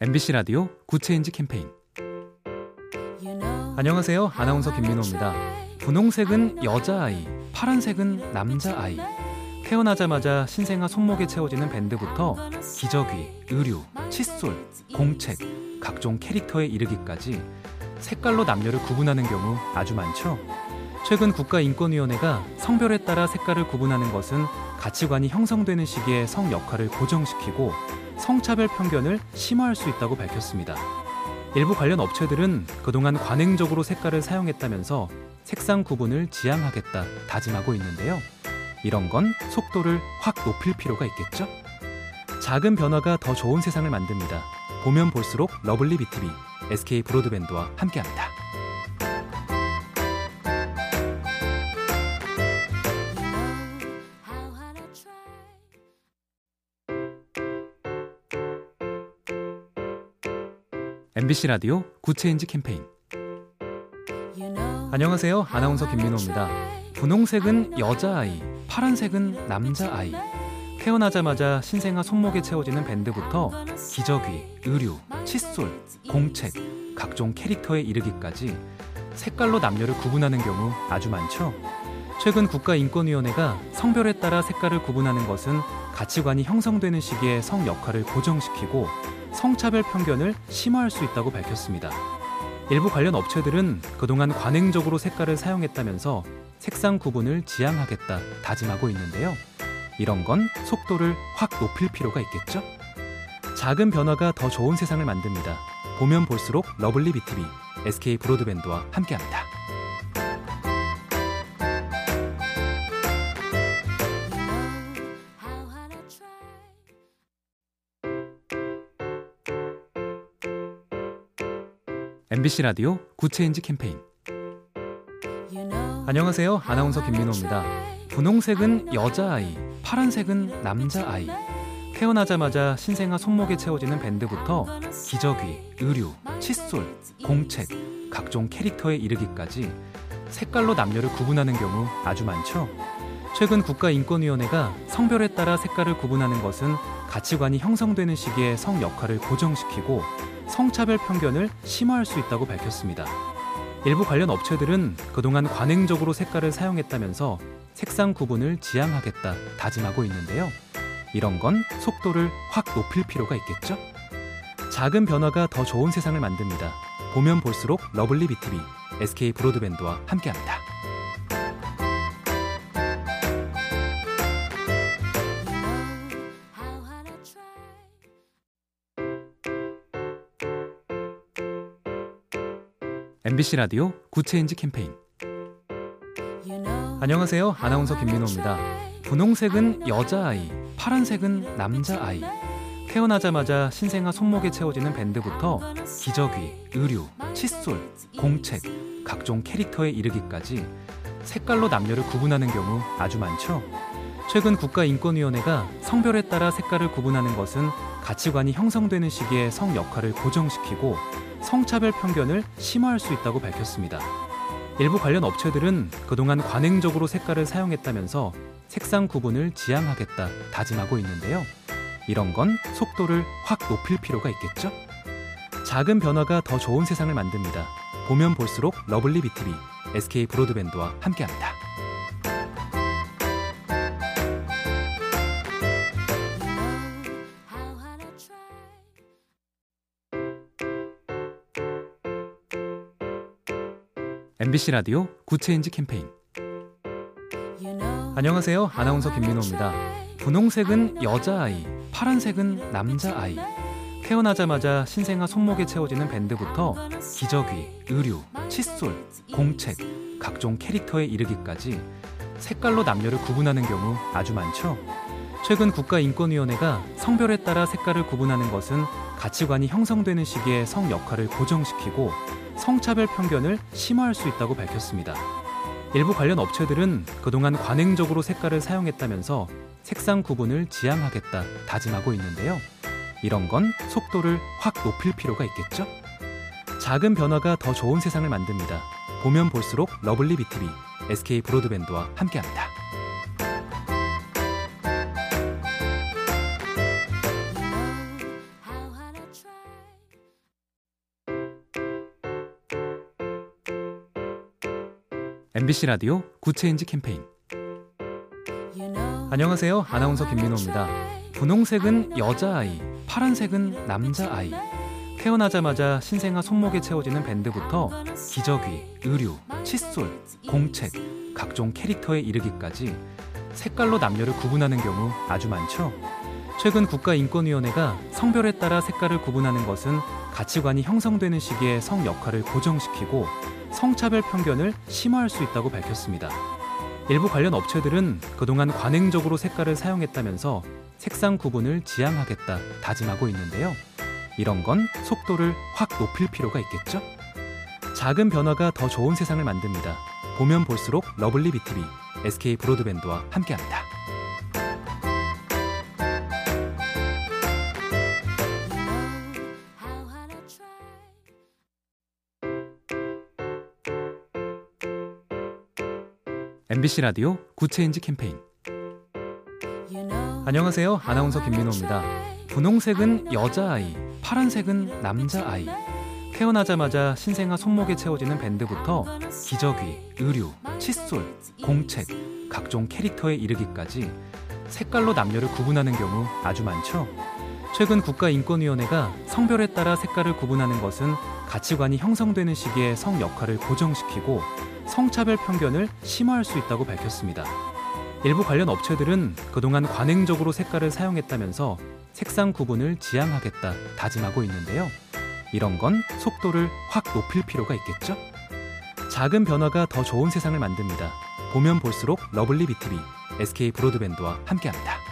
MBC 라디오 Good Change 캠페인 안녕하세요. 아나운서 김민호입니다. 분홍색은 여자아이, 파란색은 남자아이. 태어나자마자 신생아 손목에 채워지는 밴드부터 기저귀, 의류, 칫솔, 공책, 각종 캐릭터에 이르기까지 색깔로 남녀를 구분하는 경우 아주 많죠. 최근 국가인권위원회가 성별에 따라 색깔을 구분하는 것은 가치관이 형성되는 시기에 성 역할을 고정시키고 성차별 편견을 심화할 수 있다고 밝혔습니다. 일부 관련 업체들은 그동안 관행적으로 색깔을 사용했다면서 색상 구분을 지양하겠다 다짐하고 있는데요. 이런 건 속도를 확 높일 필요가 있겠죠? 작은 변화가 더 좋은 세상을 만듭니다. 보면 볼수록 lovely B tv SK 브로드밴드와 함께합니다. MBC 라디오 Good Change 캠페인 안녕하세요. 아나운서 김민호입니다. 분홍색은 여자아이, 파란색은 남자아이. 태어나자마자 신생아 손목에 채워지는 밴드부터 기저귀, 의류, 칫솔, 공책, 각종 캐릭터에 이르기까지 색깔로 남녀를 구분하는 경우 아주 많죠. 최근 국가인권위원회가 성별에 따라 색깔을 구분하는 것은 가치관이 형성되는 시기에 성 역할을 고정시키고 성차별 편견을 심화할 수 있다고 밝혔습니다. 일부 관련 업체들은 그동안 관행적으로 색깔을 사용했다면서 색상 구분을 지양하겠다 다짐하고 있는데요. 이런 건 속도를 확 높일 필요가 있겠죠? 작은 변화가 더 좋은 세상을 만듭니다. 보면 볼수록 lovely B tv SK 브로드밴드와 함께합니다. MBC 라디오 Good Change 캠페인 안녕하세요. 아나운서 김민호입니다. 분홍색은 여자아이, 파란색은 남자아이. 태어나자마자 신생아 손목에 채워지는 밴드부터 기저귀, 의류, 칫솔, 공책, 각종 캐릭터에 이르기까지 색깔로 남녀를 구분하는 경우 아주 많죠. 최근 국가인권위원회가 성별에 따라 색깔을 구분하는 것은 가치관이 형성되는 시기에 성 역할을 고정시키고 성차별 편견을 심화할 수 있다고 밝혔습니다. 일부 관련 업체들은 그동안 관행적으로 색깔을 사용했다면서 색상 구분을 지양하겠다 다짐하고 있는데요. 이런 건 속도를 확 높일 필요가 있겠죠? 작은 변화가 더 좋은 세상을 만듭니다. 보면 볼수록 lovely B tv SK 브로드밴드와 함께합니다. MBC 라디오 Good Change 캠페인 안녕하세요. 아나운서 김민호입니다. 분홍색은 여자아이, 파란색은 남자아이. 태어나자마자 신생아 손목에 채워지는 밴드부터 기저귀, 의류, 칫솔, 공책, 각종 캐릭터에 이르기까지 색깔로 남녀를 구분하는 경우 아주 많죠. 최근 국가인권위원회가 성별에 따라 색깔을 구분하는 것은 가치관이 형성되는 시기에 성 역할을 고정시키고 성차별 편견을 심화할 수 있다고 밝혔습니다. 일부 관련 업체들은 그동안 관행적으로 색깔을 사용했다면서 색상 구분을 지양하겠다 다짐하고 있는데요. 이런 건 속도를 확 높일 필요가 있겠죠? 작은 변화가 더 좋은 세상을 만듭니다. 보면 볼수록 lovely B tv SK 브로드밴드와 함께합니다. MBC 라디오 Good Change 캠페인 안녕하세요. 아나운서 김민호입니다. 분홍색은 여자아이, 파란색은 남자아이. 태어나자마자 신생아 손목에 채워지는 밴드부터 기저귀, 의류, 칫솔, 공책, 각종 캐릭터에 이르기까지 색깔로 남녀를 구분하는 경우 아주 많죠. 최근 국가인권위원회가 성별에 따라 색깔을 구분하는 것은 가치관이 형성되는 시기에 성 역할을 고정시키고 성차별 편견을 심화할 수 있다고 밝혔습니다. 일부 관련 업체들은 그동안 관행적으로 색깔을 사용했다면서 색상 구분을 지양하겠다 다짐하고 있는데요. 이런 건 속도를 확 높일 필요가 있겠죠? 작은 변화가 더 좋은 세상을 만듭니다. 보면 볼수록 lovely B tv SK 브로드밴드와 함께합니다. MBC 라디오 Good Change 캠페인 안녕하세요. 아나운서 김민호입니다. 분홍색은 여자아이, 파란색은 남자아이. 태어나자마자 신생아 손목에 채워지는 밴드부터 기저귀, 의류, 칫솔, 공책, 각종 캐릭터에 이르기까지 색깔로 남녀를 구분하는 경우 아주 많죠. 최근 국가인권위원회가 성별에 따라 색깔을 구분하는 것은 가치관이 형성되는 시기에 성 역할을 고정시키고 성차별 편견을 심화할 수 있다고 밝혔습니다. 일부 관련 업체들은 그동안 관행적으로 색깔을 사용했다면서 색상 구분을 지양하겠다 다짐하고 있는데요. 이런 건 속도를 확 높일 필요가 있겠죠? 작은 변화가 더 좋은 세상을 만듭니다. 보면 볼수록 lovely B tv SK 브로드밴드와 함께합니다. MBC 라디오 Good Change 캠페인 안녕하세요. 아나운서 김민호입니다. 분홍색은 여자아이, 파란색은 남자아이. 태어나자마자 신생아 손목에 채워지는 밴드부터 기저귀, 의류, 칫솔, 공책, 각종 캐릭터에 이르기까지 색깔로 남녀를 구분하는 경우 아주 많죠. 최근 국가인권위원회가 성별에 따라 색깔을 구분하는 것은 가치관이 형성되는 시기에 성 역할을 고정시키고 성차별 편견을 심화할 수 있다고 밝혔습니다. 일부 관련 업체들은 그동안 관행적으로 색깔을 사용했다면서 색상 구분을 지양하겠다 다짐하고 있는데요. 이런 건 속도를 확 높일 필요가 있겠죠? 작은 변화가 더 좋은 세상을 만듭니다. 보면 볼수록 lovely B tv SK 브로드밴드와 함께합니다.